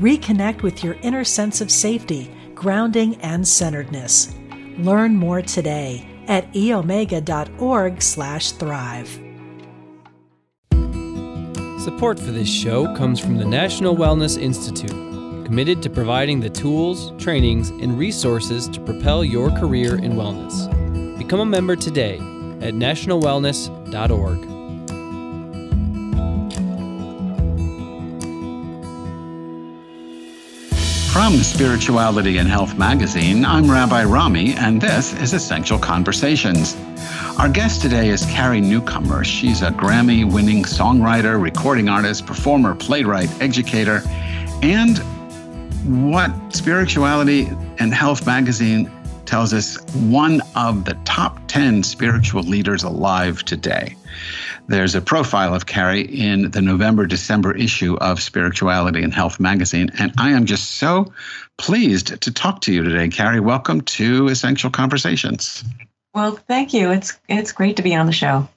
Reconnect with your inner sense of safety, grounding, and centeredness. Learn more today at eomega.org/thrive. Support for this show comes from the National Wellness Institute, committed to providing the tools, trainings, and resources to propel your career in wellness. Become a member today at nationalwellness.org. From Spirituality and Health magazine, I'm Rabbi Rami, and this is Essential Conversations. Our guest today is Carrie Newcomer. She's a Grammy winning songwriter, recording artist, performer, playwright, educator, and what Spirituality and Health magazine tells us one of the top 10 spiritual leaders alive today. There's a profile of Carrie in the November December issue of Spirituality and Health magazine. And I am just so pleased to talk to you today, Carrie. Welcome to Essential Conversations. Well, thank you. It's it's great to be on the show.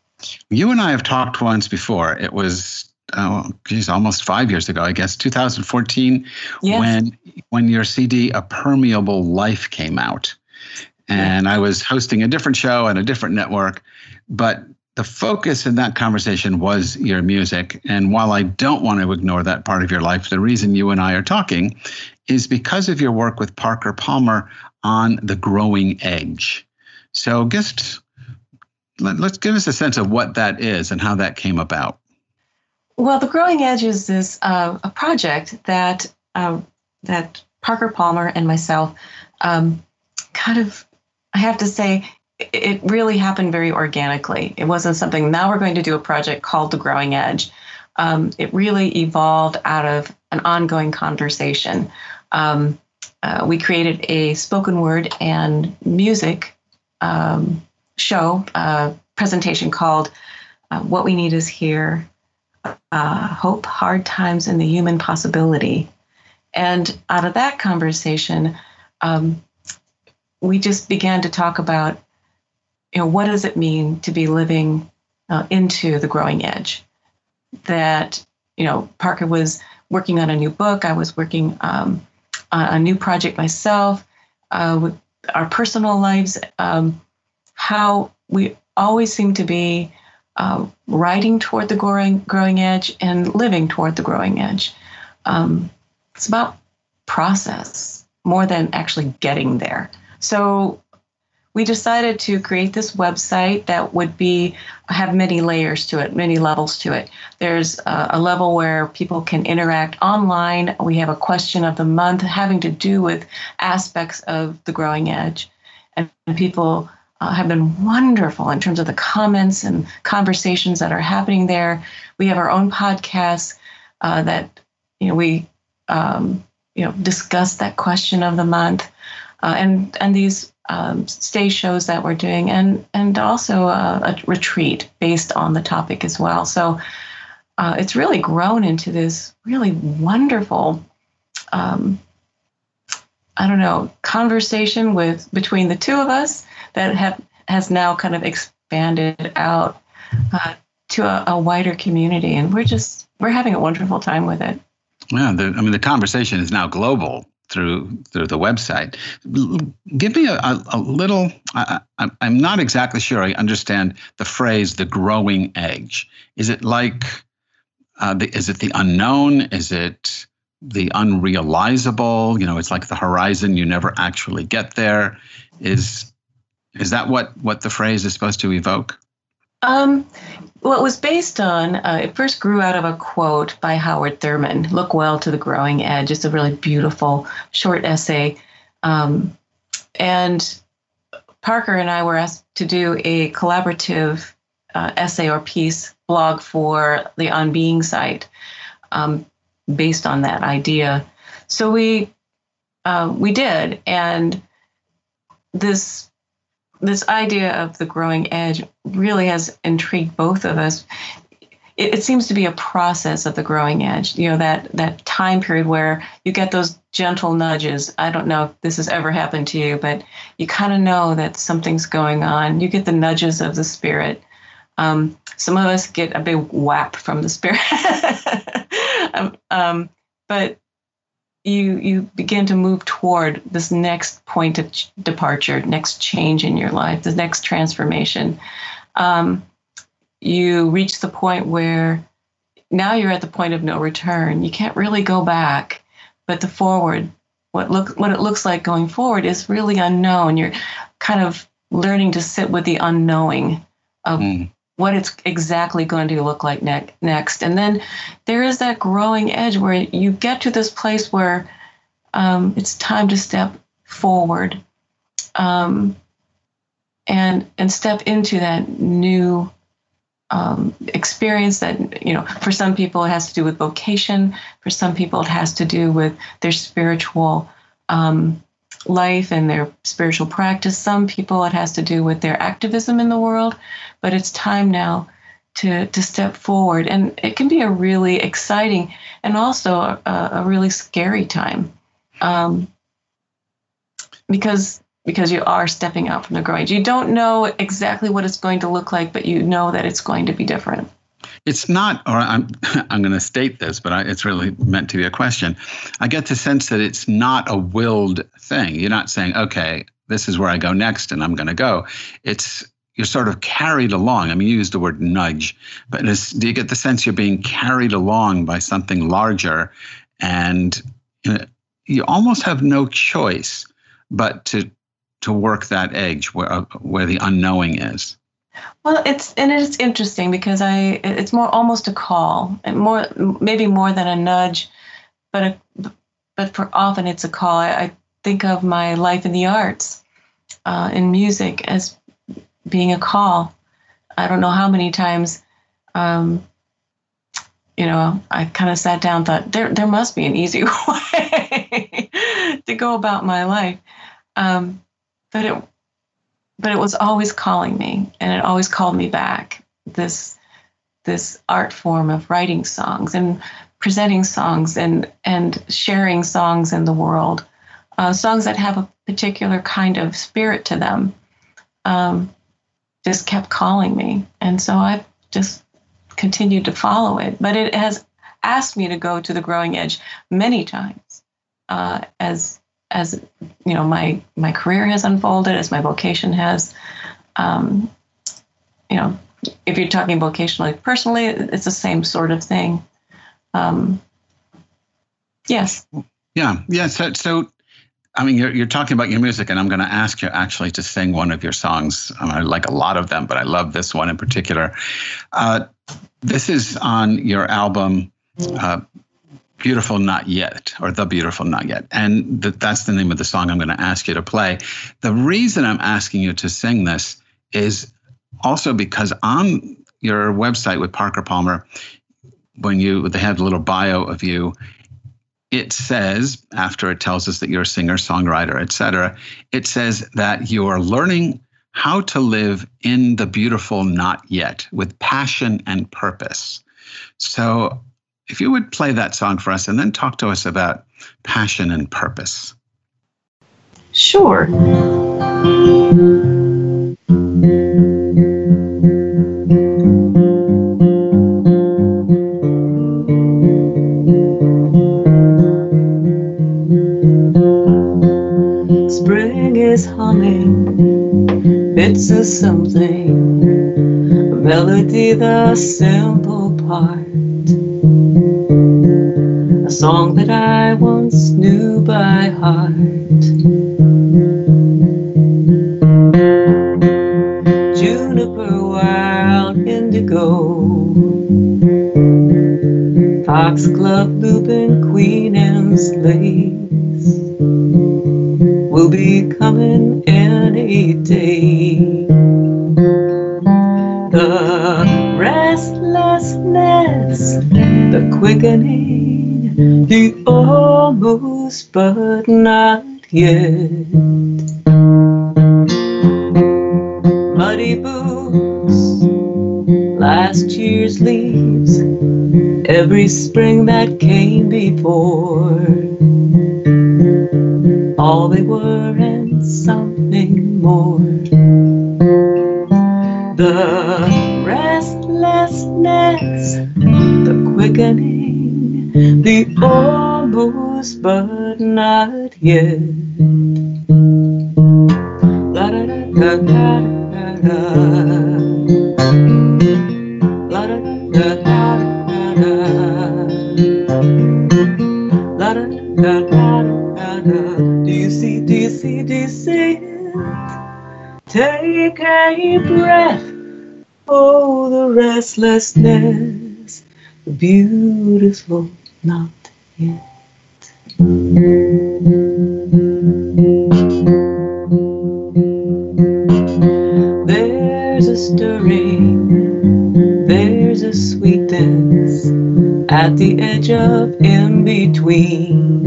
You and I have talked once before. It was oh geez, almost five years ago, I guess, 2014, yes. when when your CD A Permeable Life came out. And yeah. I was hosting a different show and a different network. But the focus in that conversation was your music. And while I don't want to ignore that part of your life, the reason you and I are talking is because of your work with Parker Palmer on the growing edge. So, just let, us give us a sense of what that is and how that came about. Well, the growing edge is this uh, a project that uh, that Parker Palmer and myself um, kind of, I have to say, it really happened very organically. It wasn't something, now we're going to do a project called The Growing Edge. Um, it really evolved out of an ongoing conversation. Um, uh, we created a spoken word and music um, show, uh, presentation called uh, What We Need Is Here uh, Hope, Hard Times, and the Human Possibility. And out of that conversation, um, we just began to talk about you know, what does it mean to be living uh, into the growing edge? That, you know, Parker was working on a new book. I was working um, on a new project myself. Uh, with our personal lives, um, how we always seem to be uh, riding toward the growing growing edge and living toward the growing edge. Um, it's about process more than actually getting there. So we decided to create this website that would be have many layers to it, many levels to it. There's a, a, level where people can interact online. We have a question of the month having to do with aspects of the growing edge, and people uh, have been wonderful in terms of the comments and conversations that are happening there. We have our own podcasts uh, that you know we um, you know discuss that question of the month, uh, and and these um, stage shows that we're doing, and and also a, a retreat based on the topic as well. So uh, it's really grown into this really wonderful, um, I don't know, conversation with between the two of us that have has now kind of expanded out uh, to a, a wider community, and we're just we're having a wonderful time with it. Yeah, the, I mean the conversation is now global through through the website. Give me a, a, a little. I, am not exactly sure I understand the phrase "the growing edge." Is it like? Uh, the, is it the unknown? Is it the unrealizable? You know, it's like the horizon. You never actually get there. Is is that what what the phrase is supposed to evoke? Um, well, it was based on, uh, it first grew out of a quote by Howard Thurman Look well to the growing edge. It's a really beautiful short essay. Um, and Parker and I were asked to do a collaborative uh, essay or piece blog for the On Being site. Um, based on that idea. So we uh, we did, and this this idea of the growing edge really has intrigued both of us. It, it, seems to be a process of the growing edge. You know that that time period where you get those gentle nudges. I don't know if this has ever happened to you, but you kind of know that something's going on. You get the nudges of the spirit. Um, some of us get a big whap from the spirit, um, um, but you you begin to move toward this next point of departure, next change in your life, the next transformation. Um, you reach the point where now you're at the point of no return. You can't really go back, but the forward, what look what it looks like going forward, is really unknown. You're kind of learning to sit with the unknowing of mm what it's exactly going to look like ne- next. And then there is that growing edge where you get to this place where um, it's time to step forward um, and and step into that new um, experience that you know for some people it has to do with vocation for some people it has to do with their spiritual um, life and their spiritual practice. Some people it has to do with their activism in the world, but it's time now to to step forward, and it can be a really exciting and also a, a really scary time, um, because because you are stepping out from the growing. You don't know exactly what it's going to look like, but you know that it's going to be different. It's not, or I'm, I'm going to state this, but I, it's really meant to be a question. I get the sense that it's not a willed thing. You're not saying, okay, this is where I go next and I'm going to go. It's, you're sort of carried along. I mean, you use the word nudge, but do you get the sense you're being carried along by something larger and you, know, you almost have no choice but to, to work that edge where, where the unknowing is? Well, it's and it's interesting because I it's more almost a call, and more maybe more than a nudge, but a, but for often it's a call. I, I think of my life in the arts, uh, in music as being a call. I don't know how many times, um, you know, I kind of sat down, thought there there must be an easy way to go about my life, um, but it but it was always calling me and it always called me back this this art form of writing songs and presenting songs and and sharing songs in the world uh, songs that have a particular kind of spirit to them um, just kept calling me. And so i've just continued to follow it but it has asked me to go to the growing edge many times uh, as as you know my my career has unfolded as my vocation has um, you know if you're talking vocationally personally it's the same sort of thing um, yes yeah yeah so, so I mean, you're, you're talking about your music, and I'm going to ask you actually to sing one of your songs. I, mean, I like a lot of them, but I love this one in particular. Uh, this is on your album, uh, Beautiful Not Yet, or The Beautiful Not Yet. And th- that's the name of the song I'm going to ask you to play. The reason I'm asking you to sing this is also because on your website with Parker Palmer, when you they have a little bio of you, it says after it tells us that you're a singer, songwriter, etc. It says that you are learning how to live in the beautiful not yet with passion and purpose. So if you would play that song for us and then talk to us about passion and purpose. Sure. Spring is humming, it's a something, a melody, the simple foxglove, lupin, queen Anne's lace will be coming any day. The restlessness, the quickening The almost but not yet. Muddy boots, last year's leaves, every spring that came before. All they were and something more. The restlessness, the quickening, the almost but not yet. La da da da da da da. Da da da da. Do you see? Do you see? Do you see? Take a breath. Oh, the restlessness, the beautiful not yet. There's a stirring, there's a sweetness at the edge of in between.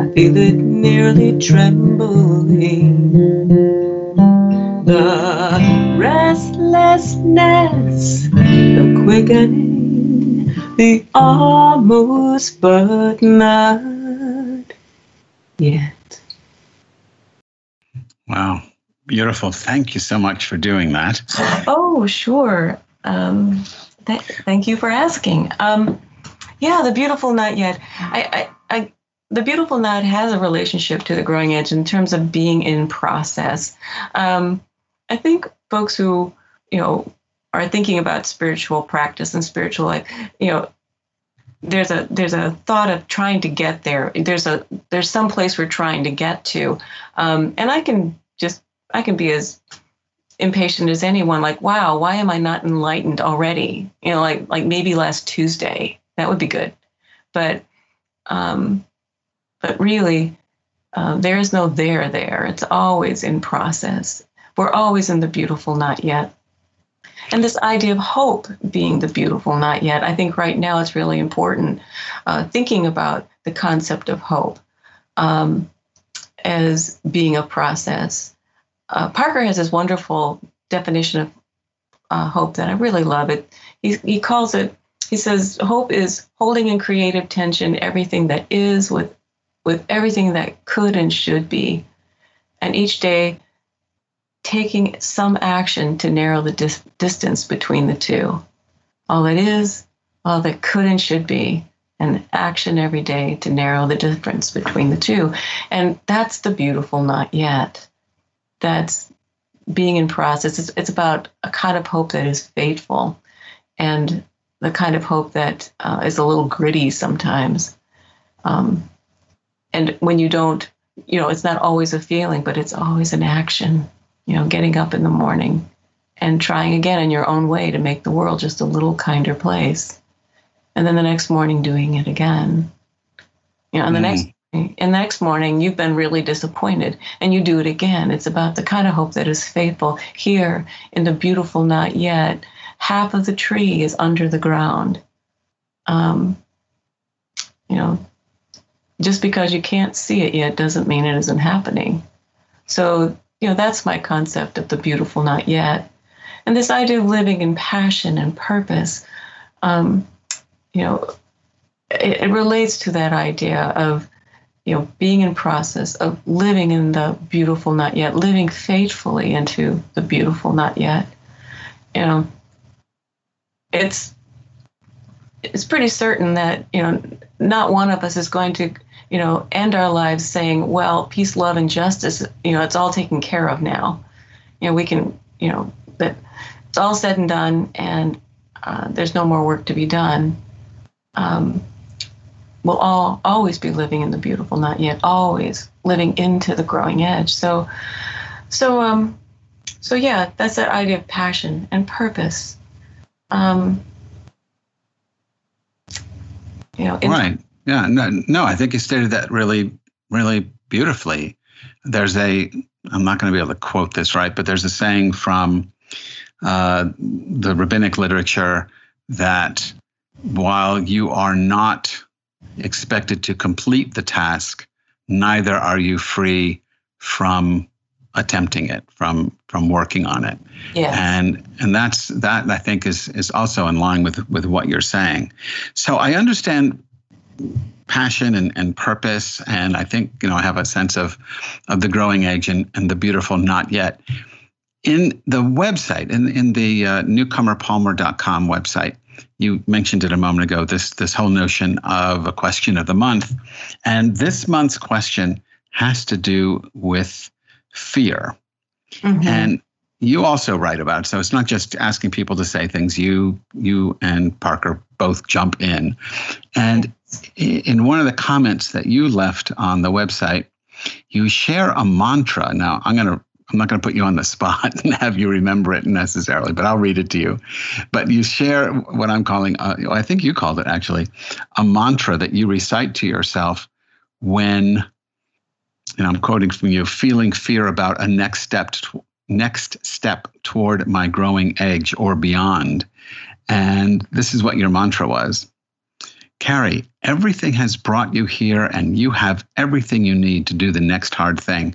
I feel it nearly trembling. The restlessness, the quickening, the almost but not yet. Wow. Beautiful. Thank you so much for doing that. Oh, sure. Um, th- thank you for asking. Um, yeah, the beautiful not yet. I, I, I, the beautiful not has a relationship to the growing edge in terms of being in process. Um, I think folks who you know are thinking about spiritual practice and spiritual life, you know, there's a there's a thought of trying to get there. There's a there's some place we're trying to get to, um, and I can just I can be as impatient as anyone. Like, wow, why am I not enlightened already? You know, like like maybe last Tuesday that would be good, but um, but really, uh, there is no there there. It's always in process. We're always in the beautiful not yet. And this idea of hope being the beautiful not yet, I think right now it's really important uh, thinking about the concept of hope um, as being a process. Uh, Parker has this wonderful definition of uh, hope that I really love. It he, he calls it. He says hope is holding in creative tension everything that is with with everything that could and should be, and each day taking some action to narrow the dis- distance between the two. All that is, all that could and should be, and action every day to narrow the difference between the two. And that's the beautiful not yet. That's being in process. It's, it's about a kind of hope that is faithful and the kind of hope that uh, is a little gritty sometimes. Um, and when you don't, you know, it's not always a feeling, but it's always an action you know, getting up in the morning and trying again in your own way to make the world just a little kinder place. And then the next morning doing it again. You know, and the next and the next morning you've been really disappointed and you do it again. It's about the kind of hope that is faithful here in the beautiful not yet. Half of the tree is under the ground. Um, you know, just because you can't see it yet doesn't mean it isn't happening. So you know, that's my concept of the beautiful not yet. And this idea of living in passion and purpose, um, you know, it, it relates to that idea of, you know, being in process of living in the beautiful not yet, living faithfully into the beautiful not yet. You know, it's it's pretty certain that you know not one of us is going to you know, end our lives saying, well, peace, love, and justice, you know, it's all taken care of now. You know, we can, you know, that it's all said and done and uh, there's no more work to be done. Um, we'll all always be living in the beautiful, not yet, always living into the growing edge. So, so, um, so yeah, that's that idea of passion and purpose. Um, you know, right. Yeah, no, no, I think you stated that really, really beautifully. There's a, I'm not going to be able to quote this right, but there's a saying from uh, the rabbinic literature that while you are not expected to complete the task, neither are you free from attempting it, from from working on it. Yes. And and that's that I think is is also in line with with what you're saying. So I understand passion and, and purpose and I think you know I have a sense of of the growing edge and, and the beautiful not yet. In the website, in in the uh, newcomerpalmer.com website, you mentioned it a moment ago this this whole notion of a question of the month. And this month's question has to do with fear. Mm-hmm. and you also write about it. So it's not just asking people to say things. You you and parker both jump in. And in one of the comments that you left on the website you share a mantra. Now i'm going to I'm not going to put you on the spot and have you remember it necessarily, but I'll read it to you. But you share what I'm calling, uh, I think you called it actually, a mantra that you recite to yourself when, and I'm quoting from you, feeling fear about a next step, next step toward my growing edge or beyond. And this is what your mantra was. Carrie, everything has brought you here, and you have everything you need to do the next hard thing.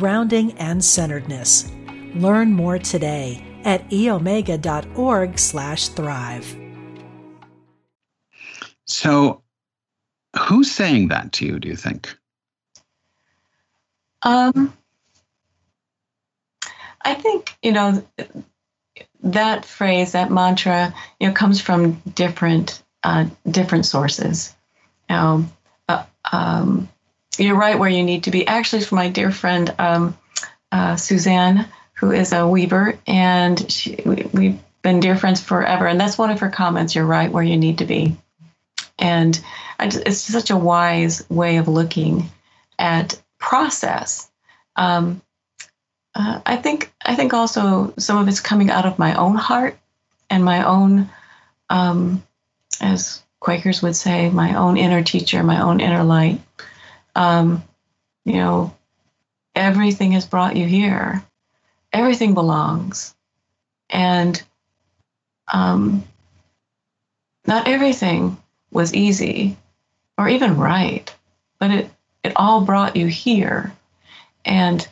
grounding, and centeredness. Learn more today at eomega.org slash thrive. So who's saying that to you, do you think? Um, I think, you know, that phrase, that mantra, you know, comes from different uh, different sources. Um, uh, um, you're right where you need to be. Actually, from my dear friend um, uh, Suzanne, who is a weaver, and she, we, we've been dear friends forever. And that's one of her comments. You're right where you need to be, and it's such a wise way of looking at process. Um, uh, I think I think also some of it's coming out of my own heart and my own, um, as Quakers would say, my own inner teacher, my own inner light um, you know, everything has brought you here. Everything belongs. And um, not everything was easy or even right, but it, it all brought you here. And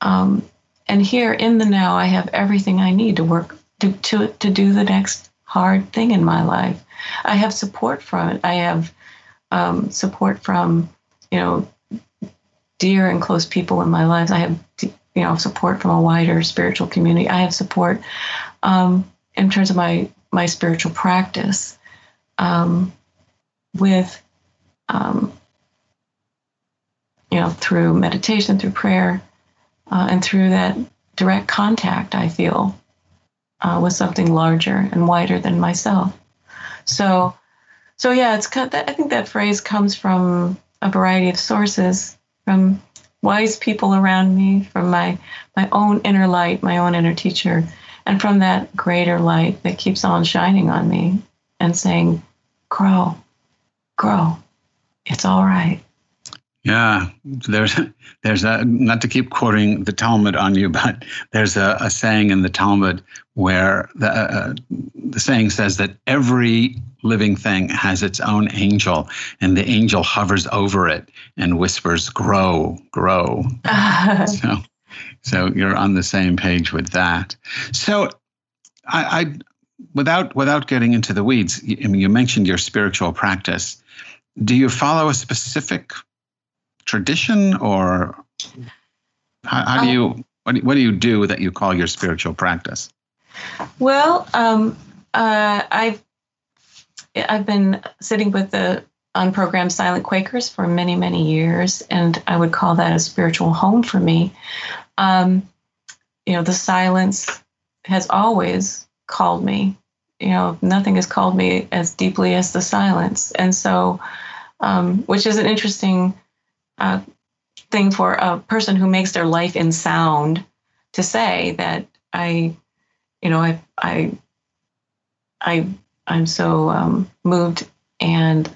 um, and here in the now, I have everything I need to work to, to, to do the next hard thing in my life. I have support from it. I have um, support from you know, dear and close people in my life. I have, you know, support from a wider spiritual community. I have support um, in terms of my my spiritual practice um, with, um, you know, through meditation, through prayer, uh, and through that direct contact I feel uh, with something larger and wider than myself. So, so yeah, it's kind of, I think that phrase comes from a variety of sources from wise people around me, from my, my own inner light, my own inner teacher, and from that greater light that keeps on shining on me and saying, Grow, grow. It's all right. Yeah, there's there's a not to keep quoting the Talmud on you, but there's a, a saying in the Talmud where the uh, the saying says that every living thing has its own angel, and the angel hovers over it and whispers, "Grow, grow." so, so you're on the same page with that. So, I, I without without getting into the weeds, I mean, you mentioned your spiritual practice. Do you follow a specific tradition or how, how do you what, do what do you do that you call your spiritual practice? Well um, uh, i've i've been sitting with the unprogrammed silent quakers for many many years and i would call that a spiritual home for me. Um, you know the silence has always called me. You know, nothing has called me as deeply as the silence. And so, um, which is an interesting uh, thing for a person who makes their life in sound to say that I, you know, I, I, I, I'm so um, moved, and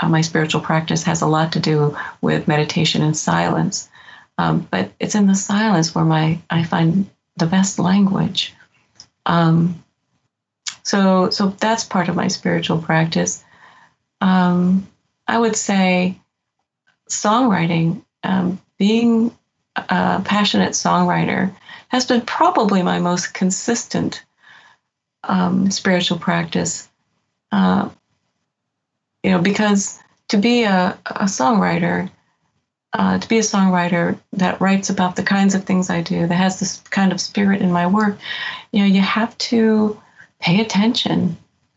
uh, my spiritual practice has a lot to do with meditation and silence. Um, but it's in the silence where my I find the best language. Um, so, so that's part of my spiritual practice. Um, I would say songwriting, um, being a passionate songwriter, has been probably my most consistent um, spiritual practice. Uh, you know, because to be a, a songwriter, uh, to be a songwriter that writes about the kinds of things I do, that has this kind of spirit in my work, you know, you have to pay attention.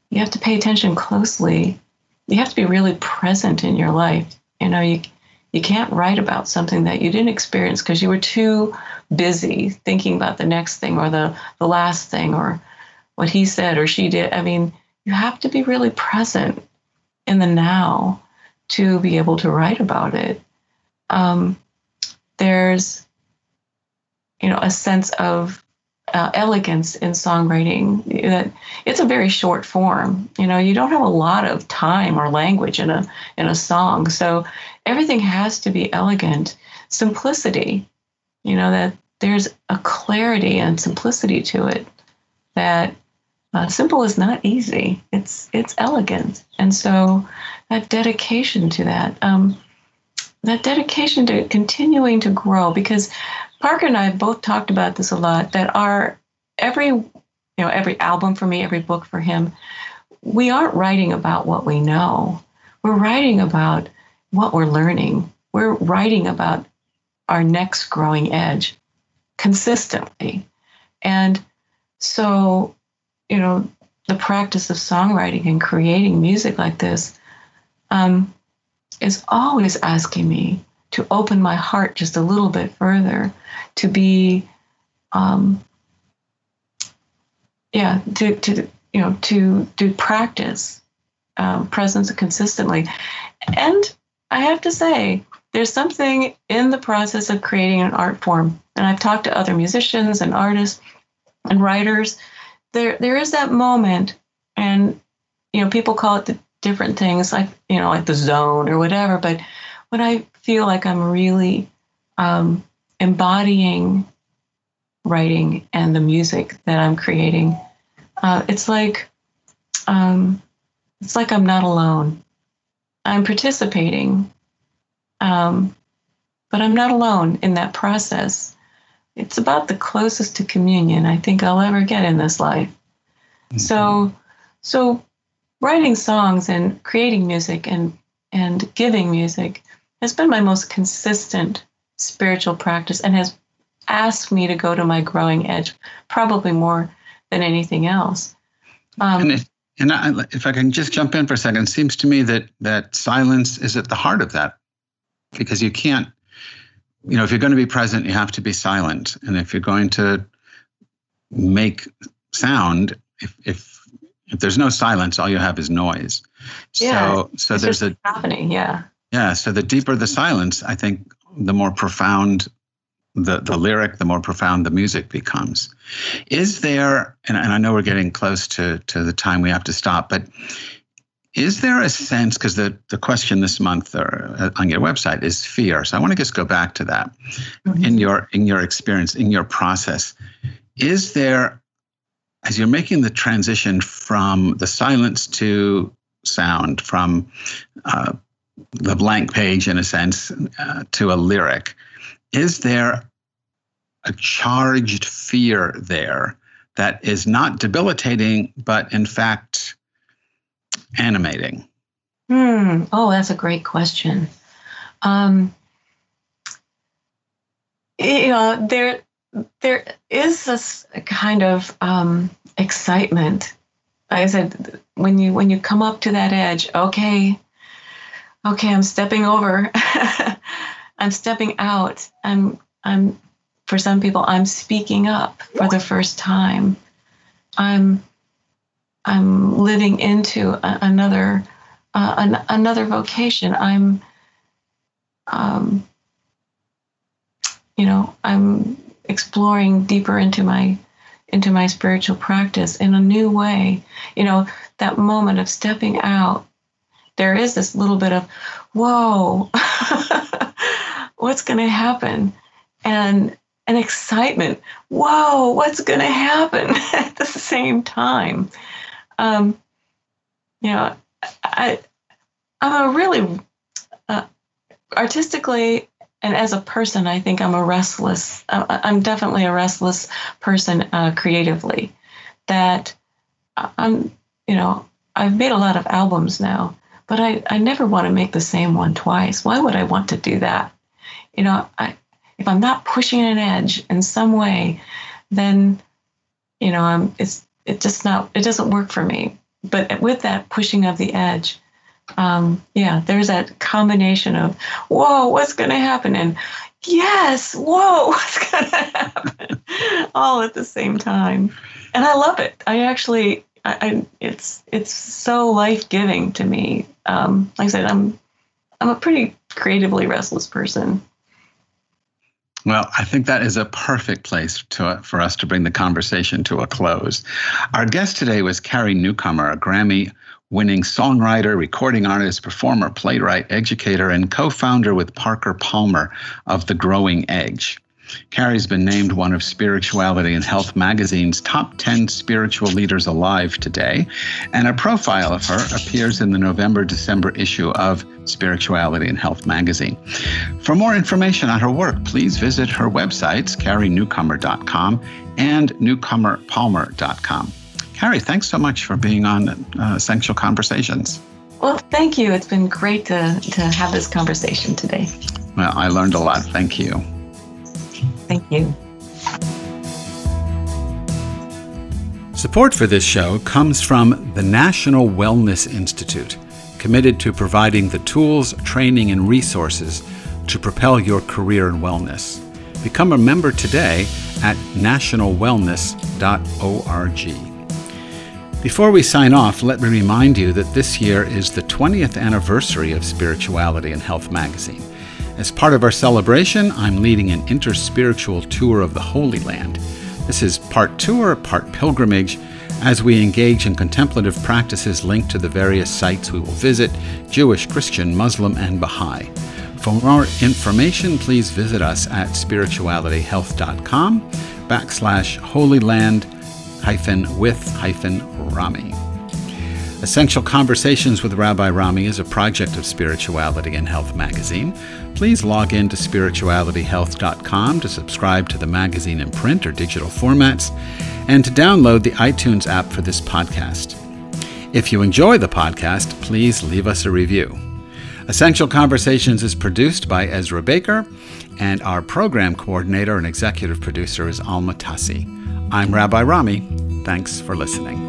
You have to pay attention closely. You have to be really present in your life. You know, you you can't write about something that you didn't experience because you were too busy thinking about the next thing or the the last thing or what he said or she did. I mean, you have to be really present in the now to be able to write about it. Um, there's, you know, a sense of uh, elegance in songwriting that it's a very short form you know you don't have a lot of time or language in a in a song so everything has to be elegant. Simplicity you know that there's a clarity and simplicity to it that uh, simple is not easy. It's it's elegant. And so that dedication to that um, that dedication to continuing to grow because Parker and I have both talked about this a lot that our every you know every album for me every book for him we aren't writing about what we know. We're writing about what we're learning we're writing about our next growing edge consistently and so you know the practice of songwriting and creating music like this um, is always asking me to open my heart just a little bit further, to be, um, yeah, to, to you know, to do practice um, presence consistently. And I have to say, there's something in the process of creating an art form. And I've talked to other musicians and artists and writers. There, there is that moment, and you know, people call it the different things, like you know, like the zone or whatever. But when I feel like I'm really um, embodying writing and the music that I'm creating. Uh, it's like um, it's like I'm not alone. I'm participating, um, but I'm not alone in that process. It's about the closest to communion I think I'll ever get in this life. Mm-hmm. So, so writing songs and creating music and and giving music has been my most consistent spiritual practice and has asked me to go to my growing edge probably more than anything else. Um, and if, and I, if I can just jump in for a second, it seems to me that that silence is at the heart of that, because you can't, you know, if you're going to be present, you have to be silent, and if you're going to make sound, if if if there's no silence, all you have is noise. Yeah, so so there's a happening. Yeah. Yeah. So the deeper the silence, I think the more profound the, the lyric, the more profound the music becomes. Is there, and, and I know we're getting close to, to the time we have to stop, but is there a sense, because the, the question this month or uh, on your website is fear. So I want to just go back to that. Mm-hmm. In your in your experience, in your process, is there, as you're making the transition from the silence to sound, from uh, the blank page in a sense uh, to a lyric is there a charged fear there that is not debilitating but in fact animating? Hmm. Oh that's a great question. Um you know there there is this kind of um, excitement. Like i said when you when you come up to that edge okay okay, I'm stepping over. I'm stepping out. I'm I'm for some people I'm speaking up for the first time. I'm I'm living into a, another uh, an, another vocation. I'm um, you know I'm exploring deeper into my into my spiritual practice in a new way. You know that moment of stepping out. There is this little bit of whoa, what's going to happen, and an excitement. Whoa, what's going to happen at the same time? Um, you know, I, I'm a really uh, artistically and as a person, I think I'm a restless. Uh, I'm definitely a restless person uh, creatively. That I'm, you know, I've made a lot of albums now, but I, I never want to make the same one twice. Why would I want to do that? You know, I if I'm not pushing an edge in some way, then you know, I'm it's it just not it doesn't work for me. But with that pushing of the edge, um, yeah, there's that combination of whoa, what's going to happen, and yes, whoa, what's going to happen, all at the same time, and I love it. I actually, I, I it's it's so life giving to me. Um, like I said, I'm I'm a pretty creatively restless person. Well, I think that is a perfect place to, for us to bring the conversation to a close. Our guest today was Carrie Newcomer, a Grammy winning songwriter, recording artist, performer, playwright, educator, and co founder with Parker Palmer of The Growing Edge. Carrie's been named one of Spirituality and Health magazine's top 10 spiritual leaders alive today, and a profile of her appears in the November December issue of Spirituality and Health magazine. For more information on her work, please visit her websites, carrienewcomer.com and newcomerpalmer.com. Carrie, thanks so much for being on uh, Essential Conversations. Well, thank you. It's been great to, to have this conversation today. Well, I learned a lot. Thank you. Thank you. Support for this show comes from the National Wellness Institute, committed to providing the tools, training, and resources to propel your career in wellness. Become a member today at nationalwellness.org. Before we sign off, let me remind you that this year is the 20th anniversary of Spirituality and Health magazine. As part of our celebration, I'm leading an interspiritual tour of the Holy Land. This is part tour, part pilgrimage, as we engage in contemplative practices linked to the various sites we will visit Jewish, Christian, Muslim, and Baha'i. For more information, please visit us at spiritualityhealth.com backslash holyland hyphen with hyphen Rami. Essential Conversations with Rabbi Rami is a project of Spirituality and Health magazine. Please log in to spiritualityhealth.com to subscribe to the magazine in print or digital formats and to download the iTunes app for this podcast. If you enjoy the podcast, please leave us a review. Essential Conversations is produced by Ezra Baker, and our program coordinator and executive producer is Alma Tassi. I'm Rabbi Rami. Thanks for listening.